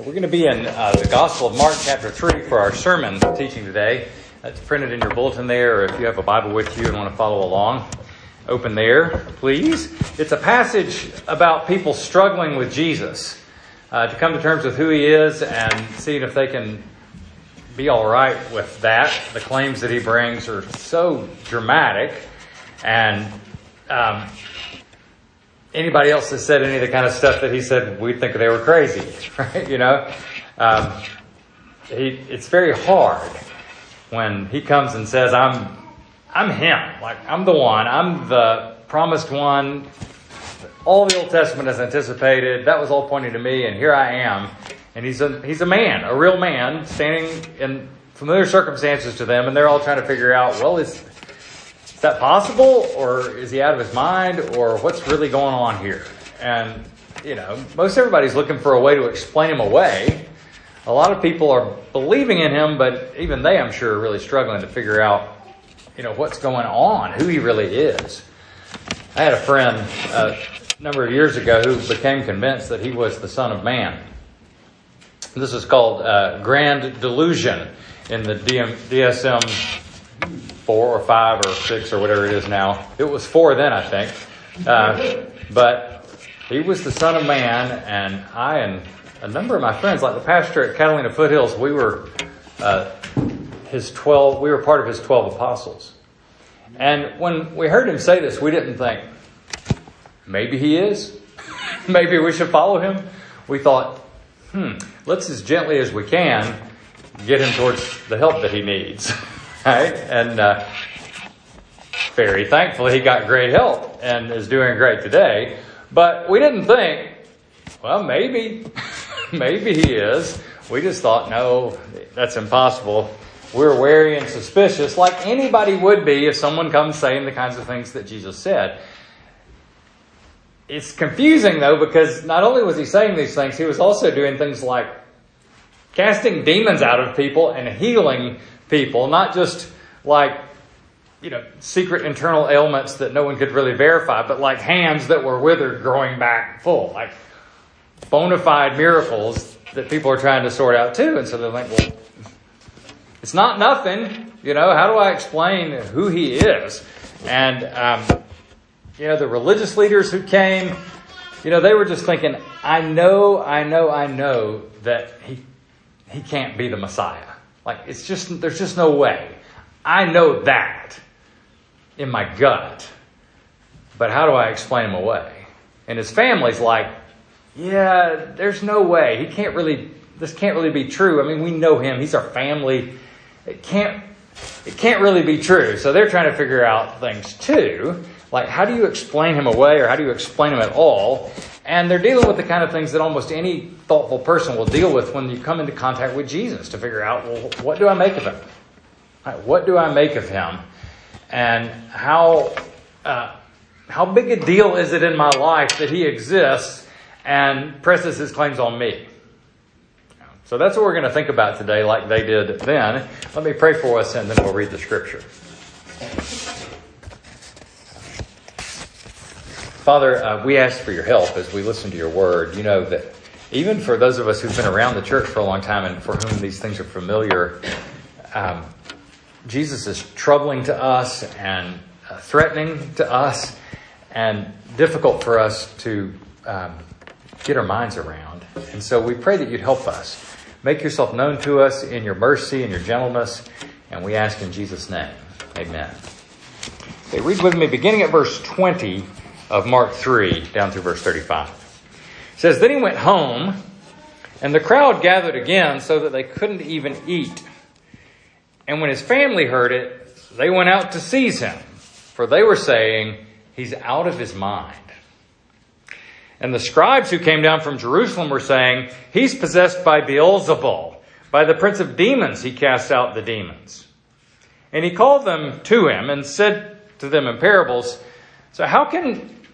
We're going to be in uh, the Gospel of Mark, chapter 3, for our sermon teaching today. That's printed in your bulletin there, or if you have a Bible with you and want to follow along, open there, please. It's a passage about people struggling with Jesus, uh, to come to terms with who he is and seeing if they can be all right with that. The claims that he brings are so dramatic, and um, anybody else that said any of the kind of stuff that he said, we'd think they were crazy, right? You know, um, he, it's very hard when he comes and says, "I'm, I'm him. Like I'm the one. I'm the promised one. All the Old Testament is anticipated. That was all pointing to me, and here I am." And he's a he's a man, a real man, standing in familiar circumstances to them, and they're all trying to figure out, well, is is that possible, or is he out of his mind, or what's really going on here? And, you know, most everybody's looking for a way to explain him away. A lot of people are believing in him, but even they, I'm sure, are really struggling to figure out, you know, what's going on, who he really is. I had a friend uh, a number of years ago who became convinced that he was the Son of Man. This is called uh, grand delusion in the DM, DSM four or five or six or whatever it is now. It was four then, I think. Uh, but he was the Son of Man, and I and a number of my friends, like the pastor at Catalina Foothills, we were uh, his twelve. We were part of his twelve apostles. And when we heard him say this, we didn't think maybe he is. maybe we should follow him. We thought, hmm, let's as gently as we can get him towards the help that he needs. right? And uh, very thankfully, he got great help and is doing great today. But we didn't think, well, maybe, maybe he is. We just thought, no, that's impossible. We're wary and suspicious, like anybody would be if someone comes saying the kinds of things that Jesus said. It's confusing though because not only was he saying these things, he was also doing things like casting demons out of people and healing people, not just like, you know, secret internal ailments that no one could really verify, but like hands that were withered growing back full, like bona fide miracles that people are trying to sort out too. And so they're like, well, it's not nothing, you know, how do I explain who he is? And, um, you know, the religious leaders who came, you know, they were just thinking, I know, I know, I know that he, he can't be the Messiah. Like, it's just, there's just no way. I know that in my gut. But how do I explain him away? And his family's like, yeah, there's no way. He can't really, this can't really be true. I mean, we know him. He's our family. It can't, it can't really be true. So they're trying to figure out things too. Like, how do you explain him away or how do you explain him at all? And they're dealing with the kind of things that almost any thoughtful person will deal with when you come into contact with Jesus to figure out, well, what do I make of him? What do I make of him? And how, uh, how big a deal is it in my life that he exists and presses his claims on me? So that's what we're going to think about today, like they did then. Let me pray for us and then we'll read the scripture. Father, uh, we ask for your help as we listen to your word. You know that even for those of us who've been around the church for a long time and for whom these things are familiar, um, Jesus is troubling to us and uh, threatening to us and difficult for us to um, get our minds around. And so we pray that you'd help us. Make yourself known to us in your mercy and your gentleness. And we ask in Jesus' name. Amen. Okay, read with me beginning at verse 20 of Mark 3 down through verse 35. It says, Then he went home, and the crowd gathered again so that they couldn't even eat. And when his family heard it, they went out to seize him, for they were saying, He's out of his mind. And the scribes who came down from Jerusalem were saying, He's possessed by Beelzebul. By the prince of demons, he casts out the demons. And he called them to him and said to them in parables, So how can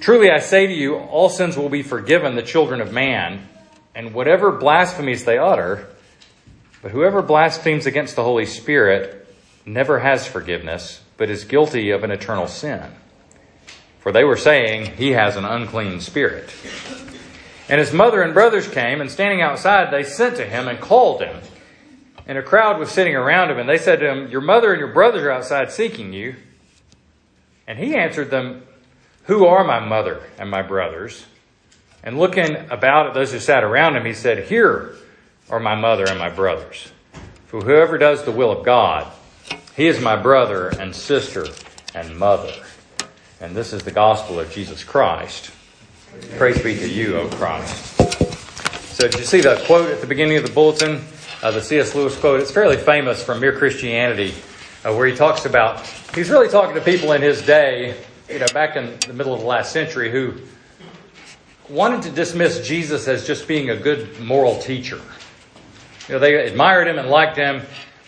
Truly I say to you, all sins will be forgiven the children of man, and whatever blasphemies they utter. But whoever blasphemes against the Holy Spirit never has forgiveness, but is guilty of an eternal sin. For they were saying, He has an unclean spirit. And his mother and brothers came, and standing outside, they sent to him and called him. And a crowd was sitting around him, and they said to him, Your mother and your brothers are outside seeking you. And he answered them, Who are my mother and my brothers? And looking about at those who sat around him, he said, Here are my mother and my brothers. For whoever does the will of God, he is my brother and sister and mother. And this is the gospel of Jesus Christ. Praise be to you, O Christ. So, did you see that quote at the beginning of the bulletin? Uh, the C.S. Lewis quote. It's fairly famous from Mere Christianity, uh, where he talks about, he's really talking to people in his day, you know, back in the middle of the last century, who wanted to dismiss Jesus as just being a good moral teacher. You know, they admired him and liked him,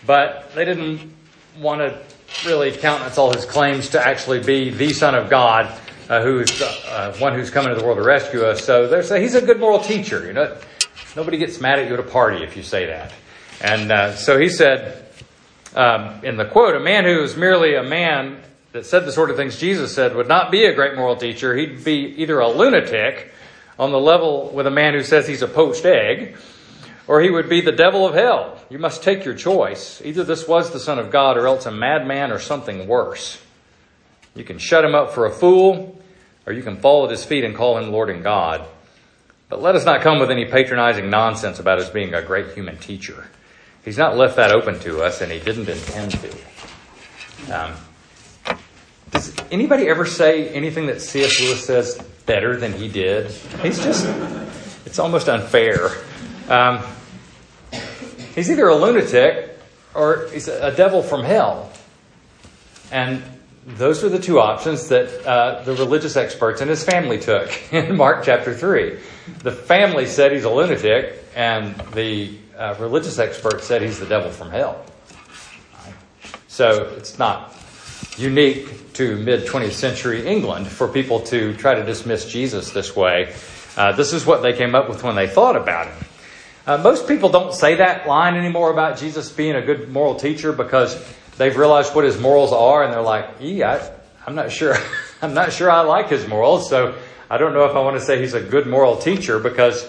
but they didn't want to really countenance all his claims to actually be the Son of God uh, who's uh, one who's coming to the world to rescue us. So they say he's a good moral teacher. You know, nobody gets mad at you at a party if you say that. And uh, so he said um, in the quote, a man who is merely a man that said the sort of things Jesus said would not be a great moral teacher. He'd be either a lunatic on the level with a man who says he's a poached egg, or he would be the devil of hell. You must take your choice. Either this was the Son of God, or else a madman, or something worse. You can shut him up for a fool, or you can fall at his feet and call him Lord and God. But let us not come with any patronizing nonsense about his being a great human teacher. He's not left that open to us, and he didn't intend to. Um, anybody ever say anything that C.S. Lewis says better than he did? He's just, it's almost unfair. Um, he's either a lunatic or he's a devil from hell. And those are the two options that uh, the religious experts and his family took in Mark chapter 3. The family said he's a lunatic, and the uh, religious experts said he's the devil from hell. So it's not unique to mid 20th century England for people to try to dismiss Jesus this way. Uh, this is what they came up with when they thought about him. Uh, most people don't say that line anymore about Jesus being a good moral teacher because they've realized what his morals are, and they're like, "Yeah, I'm not sure. I'm not sure I like his morals." So I don't know if I want to say he's a good moral teacher because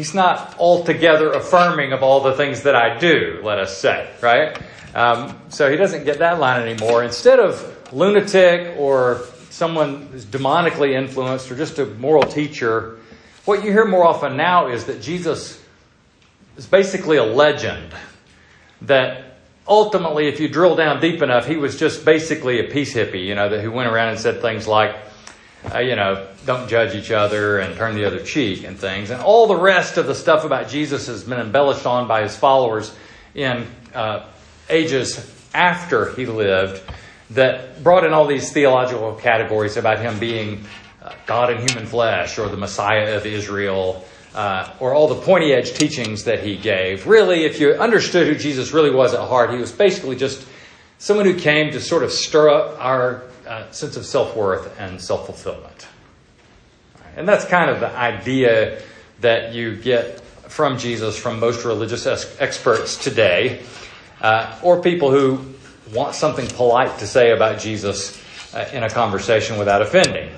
he's not altogether affirming of all the things that I do. Let us say, right? Um, so he doesn't get that line anymore. Instead of lunatic or someone who's demonically influenced or just a moral teacher, what you hear more often now is that Jesus is basically a legend that ultimately, if you drill down deep enough, he was just basically a peace hippie, you know, that, who went around and said things like, uh, you know, don't judge each other and turn the other cheek and things. And all the rest of the stuff about Jesus has been embellished on by his followers in uh, ages after he lived that brought in all these theological categories about him being uh, God in human flesh or the Messiah of Israel uh, or all the pointy edge teachings that he gave. Really, if you understood who Jesus really was at heart, he was basically just someone who came to sort of stir up our sense of self worth and self fulfillment. And that's kind of the idea that you get from Jesus from most religious experts today, uh, or people who want something polite to say about Jesus uh, in a conversation without offending.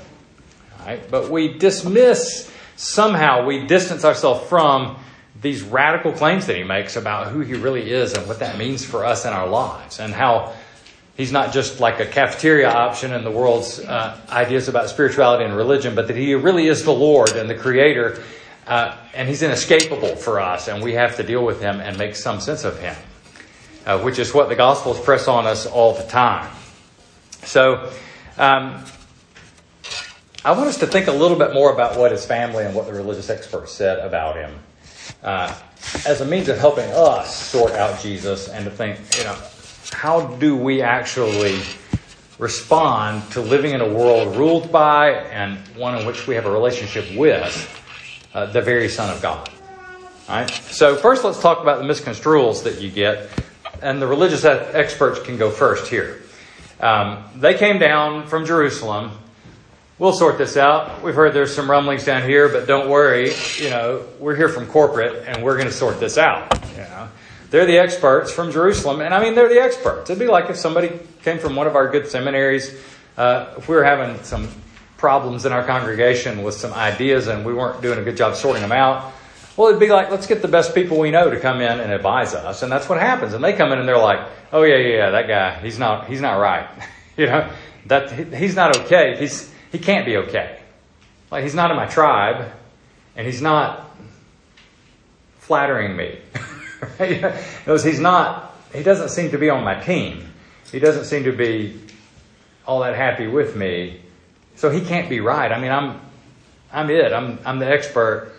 Right? But we dismiss somehow we distance ourselves from these radical claims that he makes about who he really is and what that means for us in our lives and how he's not just like a cafeteria option in the world's uh, ideas about spirituality and religion, but that he really is the Lord and the Creator, uh, and he's inescapable for us, and we have to deal with him and make some sense of him, uh, which is what the Gospels press on us all the time. So, um, I want us to think a little bit more about what his family and what the religious experts said about him uh, as a means of helping us sort out Jesus and to think, you know, how do we actually respond to living in a world ruled by and one in which we have a relationship with uh, the very Son of God? All right. So first, let's talk about the misconstruals that you get, and the religious experts can go first here. Um, they came down from Jerusalem. We'll sort this out. We've heard there's some rumblings down here, but don't worry. You know, we're here from corporate, and we're going to sort this out. You know, they're the experts from Jerusalem, and I mean they're the experts. It'd be like if somebody came from one of our good seminaries. Uh, if we were having some problems in our congregation with some ideas and we weren't doing a good job sorting them out, well, it'd be like, let's get the best people we know to come in and advise us. And that's what happens. And they come in and they're like, oh yeah, yeah, yeah, that guy, he's not, he's not right. you know, that he's not okay. He's, he can't be okay. Like he's not in my tribe and he's not flattering me. Because he's not, he doesn't seem to be on my team. He doesn't seem to be all that happy with me. So he can't be right. I mean, I'm, I'm it. I'm, I'm the expert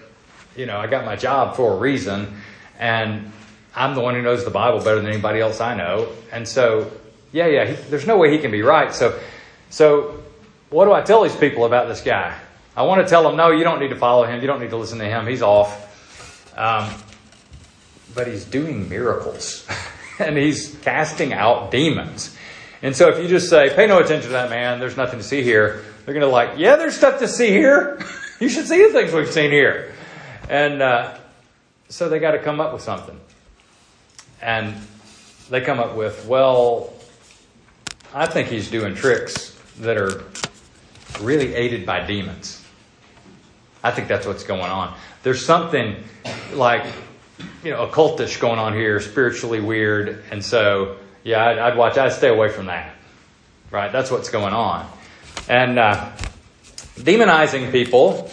you know, I got my job for a reason, and I'm the one who knows the Bible better than anybody else I know. And so, yeah, yeah, he, there's no way he can be right. So, so what do I tell these people about this guy? I want to tell them, no, you don't need to follow him. You don't need to listen to him. He's off. Um, but he's doing miracles and he's casting out demons. And so if you just say, pay no attention to that man, there's nothing to see here, they're going to like, yeah, there's stuff to see here. you should see the things we've seen here. And uh, so they got to come up with something. And they come up with, well, I think he's doing tricks that are really aided by demons. I think that's what's going on. There's something like, you know, occultish going on here, spiritually weird. And so, yeah, I'd, I'd watch, I'd stay away from that. Right? That's what's going on. And uh, demonizing people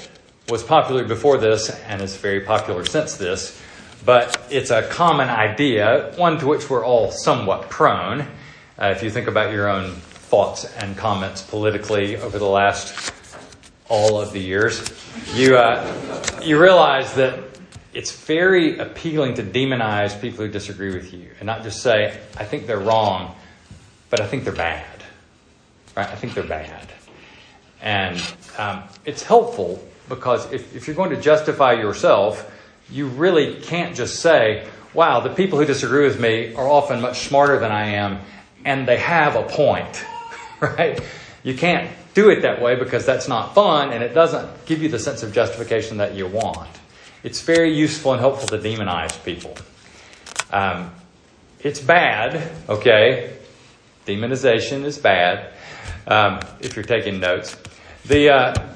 was popular before this and is very popular since this, but it's a common idea, one to which we're all somewhat prone. Uh, if you think about your own thoughts and comments politically over the last all of the years, you uh, you realize that it's very appealing to demonize people who disagree with you and not just say, "I think they're wrong," but I think they're bad. Right? I think they're bad, and um, it's helpful because if, if you're going to justify yourself, you really can't just say, wow, the people who disagree with me are often much smarter than I am, and they have a point, right? You can't do it that way because that's not fun and it doesn't give you the sense of justification that you want. It's very useful and helpful to demonize people. Um, it's bad, okay? Demonization is bad um, if you're taking notes. The, uh,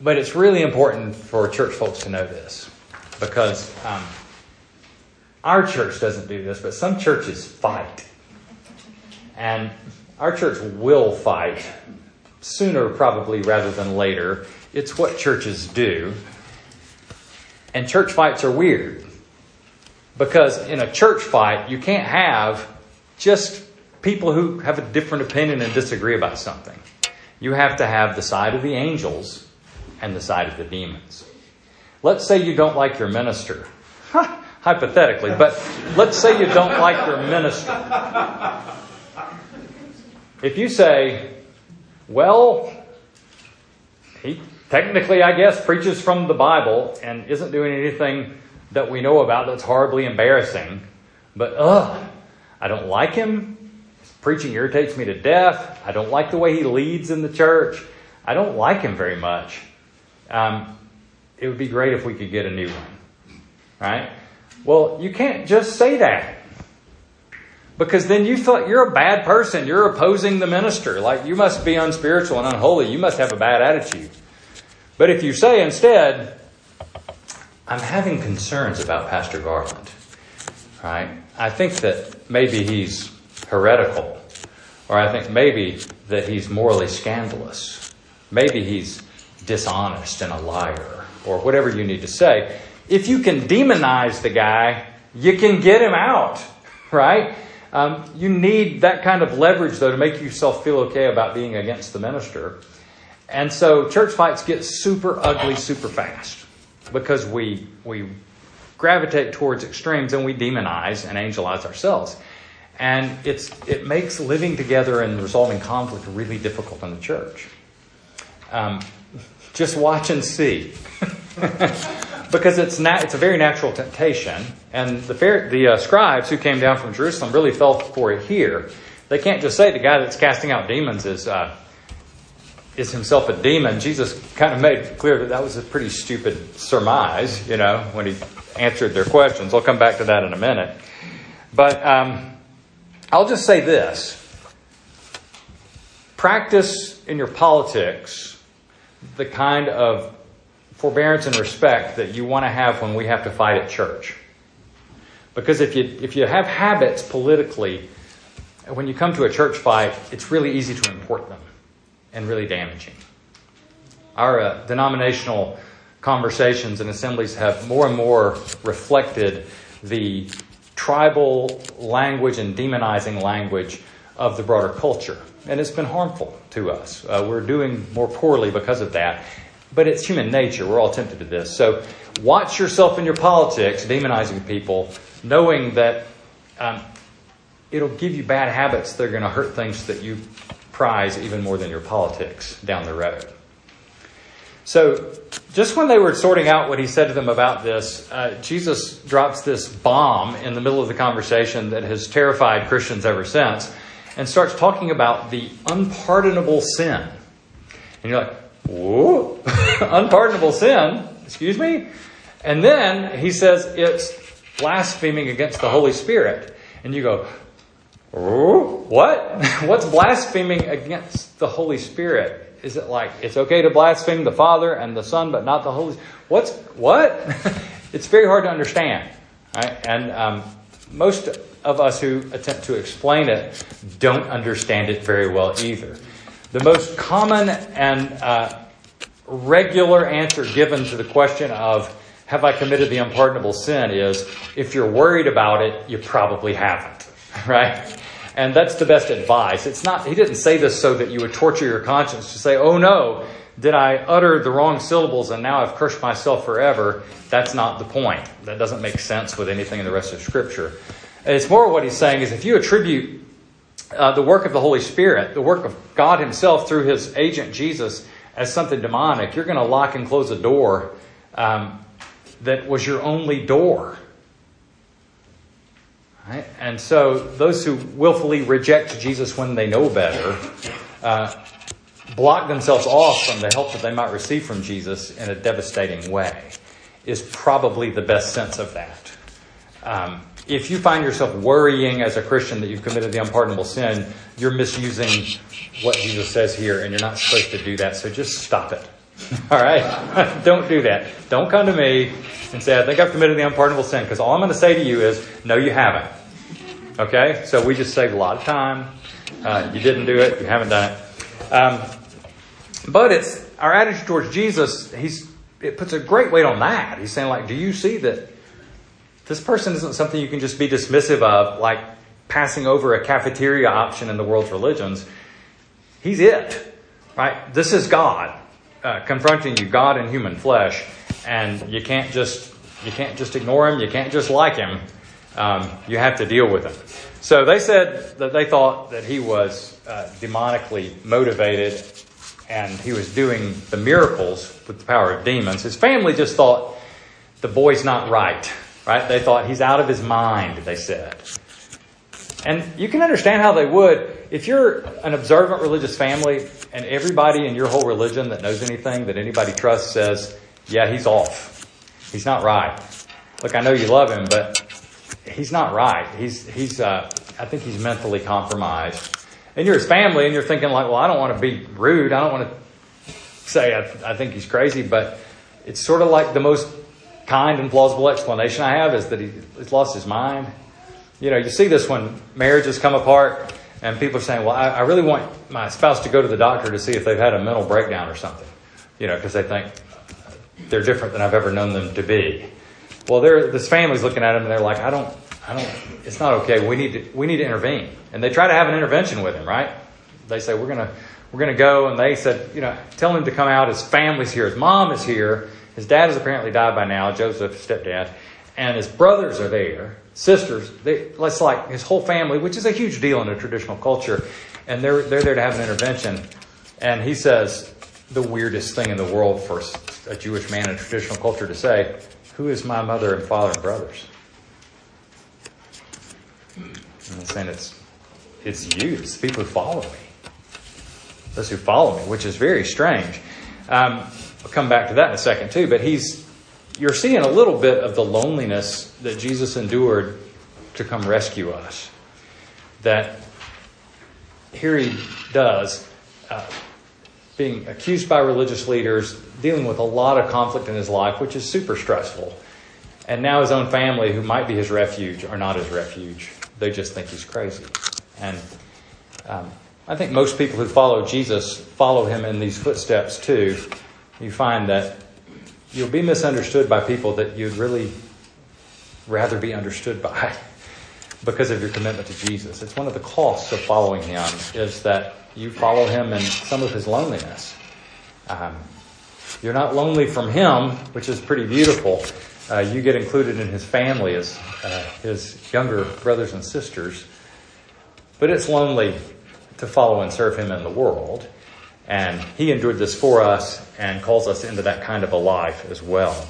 but it's really important for church folks to know this because um, our church doesn't do this, but some churches fight. And our church will fight sooner, probably, rather than later. It's what churches do. And church fights are weird because in a church fight, you can't have just people who have a different opinion and disagree about something. You have to have the side of the angels and the side of the demons. Let's say you don't like your minister. Hypothetically, but let's say you don't like your minister. If you say, well, he technically, I guess, preaches from the Bible and isn't doing anything that we know about that's horribly embarrassing, but ugh, I don't like him. His preaching irritates me to death. I don't like the way he leads in the church. I don't like him very much. Um, it would be great if we could get a new one. Right? Well, you can't just say that. Because then you thought you're a bad person. You're opposing the minister. Like you must be unspiritual and unholy. You must have a bad attitude. But if you say instead, I'm having concerns about Pastor Garland. Right? I think that maybe he's heretical. Or I think maybe that he's morally scandalous. Maybe he's dishonest and a liar, or whatever you need to say. If you can demonize the guy, you can get him out, right? Um, you need that kind of leverage, though, to make yourself feel okay about being against the minister. And so church fights get super ugly super fast because we, we gravitate towards extremes and we demonize and angelize ourselves. And it's, it makes living together and resolving conflict really difficult in the church. Um, just watch and see. because it's na- it's a very natural temptation, and the fair- the uh, scribes who came down from Jerusalem really fell for it here. They can't just say the guy that's casting out demons is uh, is himself a demon. Jesus kind of made clear that that was a pretty stupid surmise, you know, when he answered their questions. I'll come back to that in a minute, but um, I'll just say this: practice in your politics the kind of forbearance and respect that you want to have when we have to fight at church. Because if you, if you have habits politically, when you come to a church fight, it's really easy to import them and really damaging. Our uh, denominational conversations and assemblies have more and more reflected the tribal language and demonizing language of the broader culture. And it's been harmful to us. Uh, we're doing more poorly because of that but it's human nature. We're all tempted to this. So watch yourself in your politics, demonizing people, knowing that um, it'll give you bad habits that are going to hurt things that you prize even more than your politics down the road. So, just when they were sorting out what he said to them about this, uh, Jesus drops this bomb in the middle of the conversation that has terrified Christians ever since and starts talking about the unpardonable sin. And you're like, Whoa, unpardonable sin, excuse me? And then he says it's blaspheming against the Holy Spirit. And you go, what? What's blaspheming against the Holy Spirit? Is it like it's okay to blaspheme the Father and the Son, but not the Holy? What's what? it's very hard to understand, right? And um, most of us who attempt to explain it don't understand it very well either. The most common and uh, regular answer given to the question of, have I committed the unpardonable sin is, if you're worried about it, you probably haven't, right? And that's the best advice. It's not, he didn't say this so that you would torture your conscience to say, oh no, did I utter the wrong syllables and now I've cursed myself forever? That's not the point. That doesn't make sense with anything in the rest of Scripture. It's more what he's saying is if you attribute uh, the work of the Holy Spirit, the work of God Himself through His agent Jesus, as something demonic, you're going to lock and close a door um, that was your only door. Right? And so those who willfully reject Jesus when they know better uh, block themselves off from the help that they might receive from Jesus in a devastating way, is probably the best sense of that. Um, if you find yourself worrying as a Christian that you've committed the unpardonable sin, you're misusing what Jesus says here, and you're not supposed to do that. So just stop it. All right? Don't do that. Don't come to me and say, I think I've committed the unpardonable sin, because all I'm going to say to you is, no, you haven't. Okay? So we just saved a lot of time. Uh, you didn't do it. You haven't done it. Um, but it's our attitude towards Jesus. He's it puts a great weight on that. He's saying, like, do you see that this person isn't something you can just be dismissive of, like passing over a cafeteria option in the world's religions. He's it, right? This is God uh, confronting you, God in human flesh, and you can't just you can't just ignore him. You can't just like him. Um, you have to deal with them. So they said that they thought that he was uh, demonically motivated, and he was doing the miracles with the power of demons. His family just thought the boy's not right. Right? They thought he's out of his mind, they said. And you can understand how they would. If you're an observant religious family and everybody in your whole religion that knows anything, that anybody trusts says, yeah, he's off. He's not right. Look, I know you love him, but he's not right. He's, he's, uh, I think he's mentally compromised. And you're his family and you're thinking like, well, I don't want to be rude. I don't want to say I, I think he's crazy, but it's sort of like the most kind and plausible explanation I have is that he, he's lost his mind. You know, you see this when marriages come apart and people are saying, well, I, I really want my spouse to go to the doctor to see if they've had a mental breakdown or something. You know, because they think they're different than I've ever known them to be. Well, this family's looking at him and they're like, I don't, I don't, it's not okay. We need to, we need to intervene. And they try to have an intervention with him, right? They say, we're going to, we're going to go. And they said, you know, tell him to come out. His family's here. His mom is here. His dad has apparently died by now, Joseph, stepdad, and his brothers are there, sisters. They, it's like his whole family, which is a huge deal in a traditional culture, and they're they're there to have an intervention. And he says the weirdest thing in the world for a Jewish man in traditional culture to say, Who is my mother and father and brothers? He's saying it's, it's you, it's the people who follow me. Those who follow me, which is very strange. Um, I'll come back to that in a second too, but he's, you're seeing a little bit of the loneliness that Jesus endured to come rescue us. That here he does, uh, being accused by religious leaders, dealing with a lot of conflict in his life, which is super stressful. And now his own family, who might be his refuge, are not his refuge. They just think he's crazy. And um, I think most people who follow Jesus follow him in these footsteps too. You find that you'll be misunderstood by people that you'd really rather be understood by because of your commitment to Jesus. It's one of the costs of following him is that you follow him in some of his loneliness. Um, you're not lonely from him, which is pretty beautiful. Uh, you get included in his family as uh, his younger brothers and sisters. But it's lonely to follow and serve him in the world. And he endured this for us and calls us into that kind of a life as well.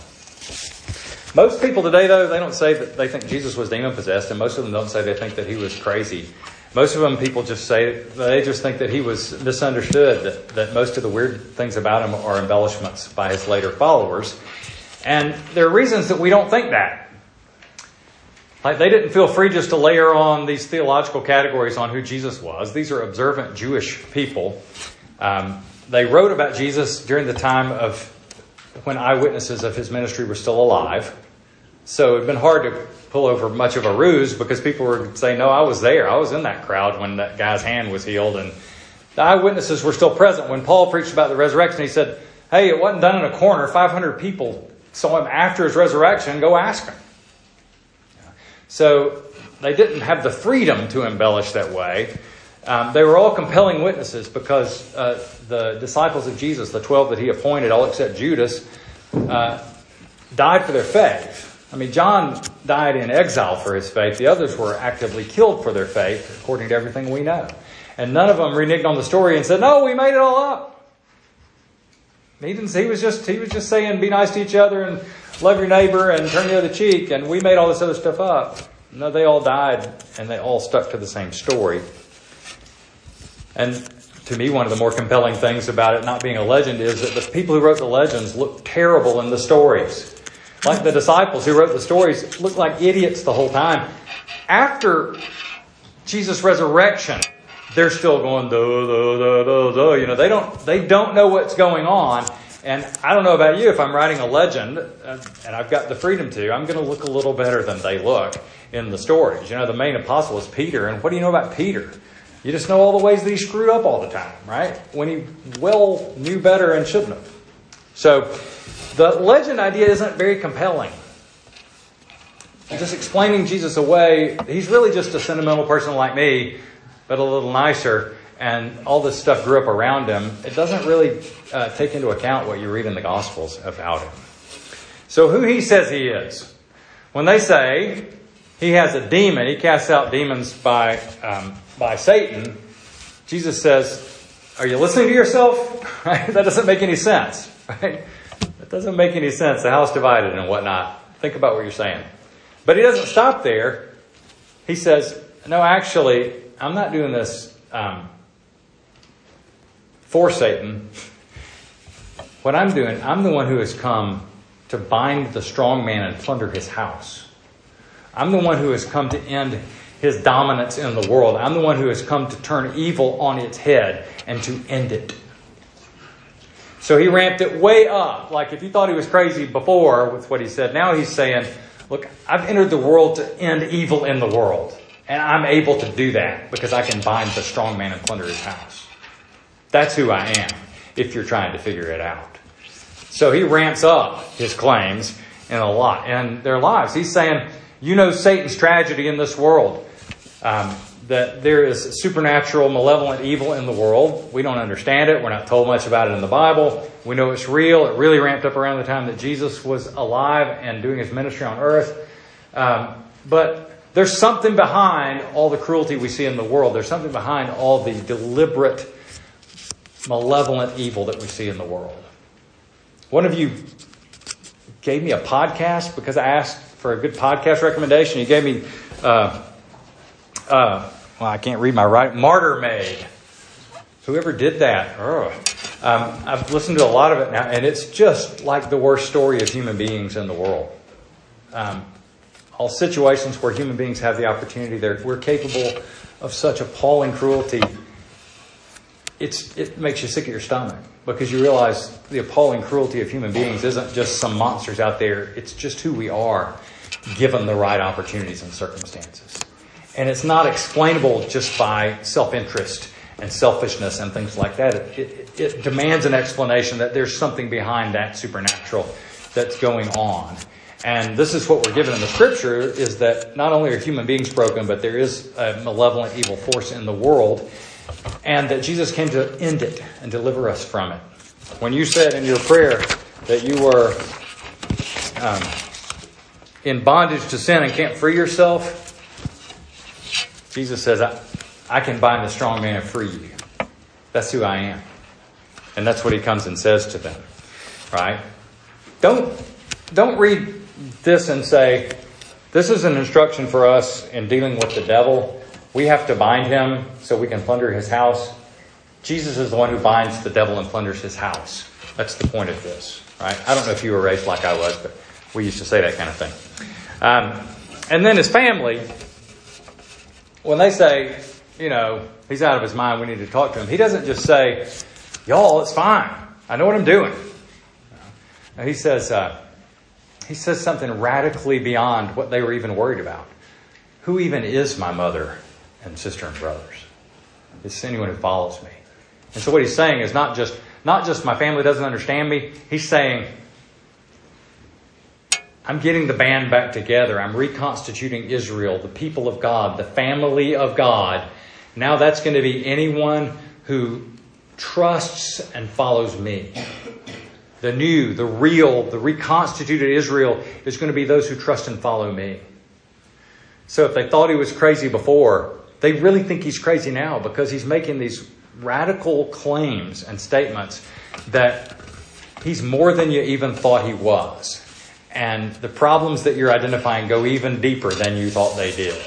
Most people today, though, they don't say that they think Jesus was demon possessed, and most of them don't say they think that he was crazy. Most of them, people just say, they just think that he was misunderstood, that, that most of the weird things about him are embellishments by his later followers. And there are reasons that we don't think that. Like they didn't feel free just to layer on these theological categories on who Jesus was. These are observant Jewish people. Um, they wrote about Jesus during the time of when eyewitnesses of his ministry were still alive. So it'd been hard to pull over much of a ruse because people were saying, No, I was there. I was in that crowd when that guy's hand was healed. And the eyewitnesses were still present. When Paul preached about the resurrection, he said, Hey, it wasn't done in a corner. 500 people saw him after his resurrection. Go ask him. So they didn't have the freedom to embellish that way. Um, they were all compelling witnesses because uh, the disciples of Jesus, the 12 that he appointed, all except Judas, uh, died for their faith. I mean, John died in exile for his faith. The others were actively killed for their faith, according to everything we know. And none of them reneged on the story and said, "No, we made it all up." He didn't. He was just. He was just saying, "Be nice to each other and love your neighbor and turn the other cheek." And we made all this other stuff up. No, they all died, and they all stuck to the same story. And to me, one of the more compelling things about it not being a legend is that the people who wrote the legends looked terrible in the stories. Like the disciples who wrote the stories looked like idiots the whole time. After Jesus' resurrection, they're still going duh, duh, duh, duh. You know, they don't they don't know what's going on. And I don't know about you, if I'm writing a legend, uh, and I've got the freedom to, I'm going to look a little better than they look in the stories. You know, the main apostle is Peter, and what do you know about Peter? You just know all the ways that he screwed up all the time, right? When he well knew better and shouldn't have. So, the legend idea isn't very compelling. Just explaining Jesus away, he's really just a sentimental person like me, but a little nicer, and all this stuff grew up around him. It doesn't really uh, take into account what you read in the Gospels about him. So, who he says he is. When they say he has a demon, he casts out demons by, um, by Satan, Jesus says, Are you listening to yourself? Right? That doesn't make any sense. Right? That doesn't make any sense. The house divided and whatnot. Think about what you're saying. But he doesn't stop there. He says, No, actually, I'm not doing this um, for Satan. What I'm doing, I'm the one who has come to bind the strong man and plunder his house. I'm the one who has come to end his dominance in the world. I'm the one who has come to turn evil on its head and to end it. So he ramped it way up. Like if you thought he was crazy before with what he said, now he's saying, Look, I've entered the world to end evil in the world. And I'm able to do that because I can bind the strong man and plunder his house. That's who I am, if you're trying to figure it out. So he ramps up his claims in a lot in their lives. He's saying, you know Satan's tragedy in this world. Um, that there is supernatural, malevolent evil in the world. We don't understand it. We're not told much about it in the Bible. We know it's real. It really ramped up around the time that Jesus was alive and doing his ministry on earth. Um, but there's something behind all the cruelty we see in the world. There's something behind all the deliberate, malevolent evil that we see in the world. one of you gave me a podcast because I asked for a good podcast recommendation. You gave me, uh, uh, well, I can't read my right, Martyr Made. Whoever did that, um, I've listened to a lot of it now, and it's just like the worst story of human beings in the world. Um, all situations where human beings have the opportunity, we're capable of such appalling cruelty. It's, it makes you sick at your stomach because you realize the appalling cruelty of human beings isn't just some monsters out there, it's just who we are given the right opportunities and circumstances. And it's not explainable just by self interest and selfishness and things like that. It, it, it, demands an explanation that there's something behind that supernatural that's going on. And this is what we're given in the scripture is that not only are human beings broken, but there is a malevolent evil force in the world, and that Jesus came to end it and deliver us from it. When you said in your prayer that you were um, in bondage to sin and can't free yourself, Jesus says, I, I can bind the strong man and free you. That's who I am. And that's what he comes and says to them. Right? Don't, don't read this and say, this is an instruction for us in dealing with the devil. We have to bind him so we can plunder his house. Jesus is the one who binds the devil and plunders his house. That's the point of this, right? I don't know if you were raised like I was, but we used to say that kind of thing. Um, and then his family, when they say, you know, he's out of his mind, we need to talk to him, he doesn't just say, y'all, it's fine. I know what I'm doing. he says, uh, he says something radically beyond what they were even worried about. Who even is my mother and sister and brothers? It's anyone who follows me. And so what he's saying is not just not just my family doesn't understand me. He's saying I'm getting the band back together. I'm reconstituting Israel, the people of God, the family of God. Now that's going to be anyone who trusts and follows me. The new, the real, the reconstituted Israel is going to be those who trust and follow me. So if they thought he was crazy before, they really think he's crazy now because he's making these radical claims and statements that he's more than you even thought he was. And the problems that you're identifying go even deeper than you thought they did.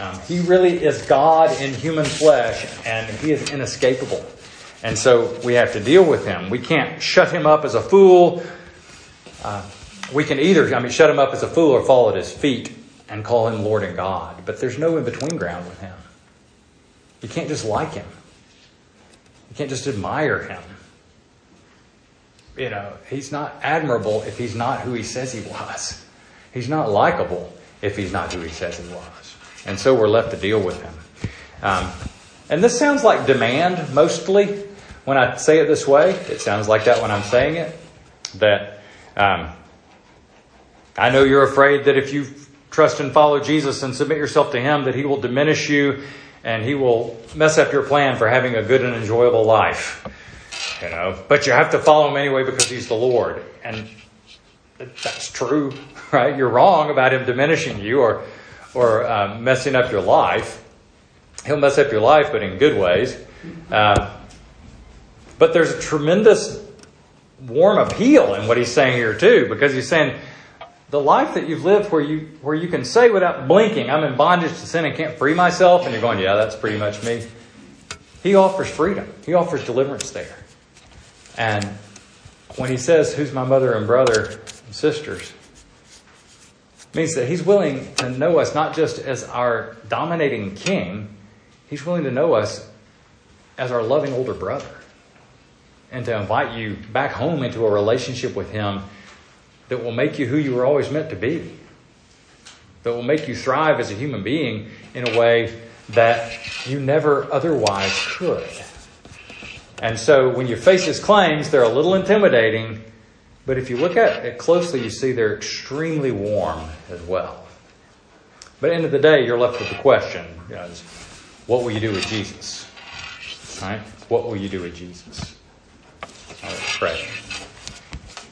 Um, he really is God in human flesh, and he is inescapable. And so we have to deal with him. We can't shut him up as a fool. Uh, we can either, I mean, shut him up as a fool or fall at his feet and call him Lord and God. But there's no in between ground with him. You can't just like him. You can't just admire him. You know, he's not admirable if he's not who he says he was. He's not likable if he's not who he says he was. And so we're left to deal with him. Um, and this sounds like demand mostly, when I say it this way, it sounds like that when I'm saying it. That um, I know you're afraid that if you trust and follow Jesus and submit yourself to Him, that He will diminish you and He will mess up your plan for having a good and enjoyable life. You know, but you have to follow Him anyway because He's the Lord, and that's true, right? You're wrong about Him diminishing you or or uh, messing up your life. He'll mess up your life, but in good ways. Uh, but there's a tremendous warm appeal in what he's saying here too, because he's saying the life that you've lived where you where you can say without blinking, I'm in bondage to sin and can't free myself, and you're going, Yeah, that's pretty much me. He offers freedom. He offers deliverance there. And when he says, Who's my mother and brother and sisters? means that he's willing to know us not just as our dominating king, he's willing to know us as our loving older brother and to invite you back home into a relationship with Him that will make you who you were always meant to be, that will make you thrive as a human being in a way that you never otherwise could. And so when you face His claims, they're a little intimidating, but if you look at it closely, you see they're extremely warm as well. But at the end of the day, you're left with the question, you know, what will you do with Jesus? Right? What will you do with Jesus? Let's pray.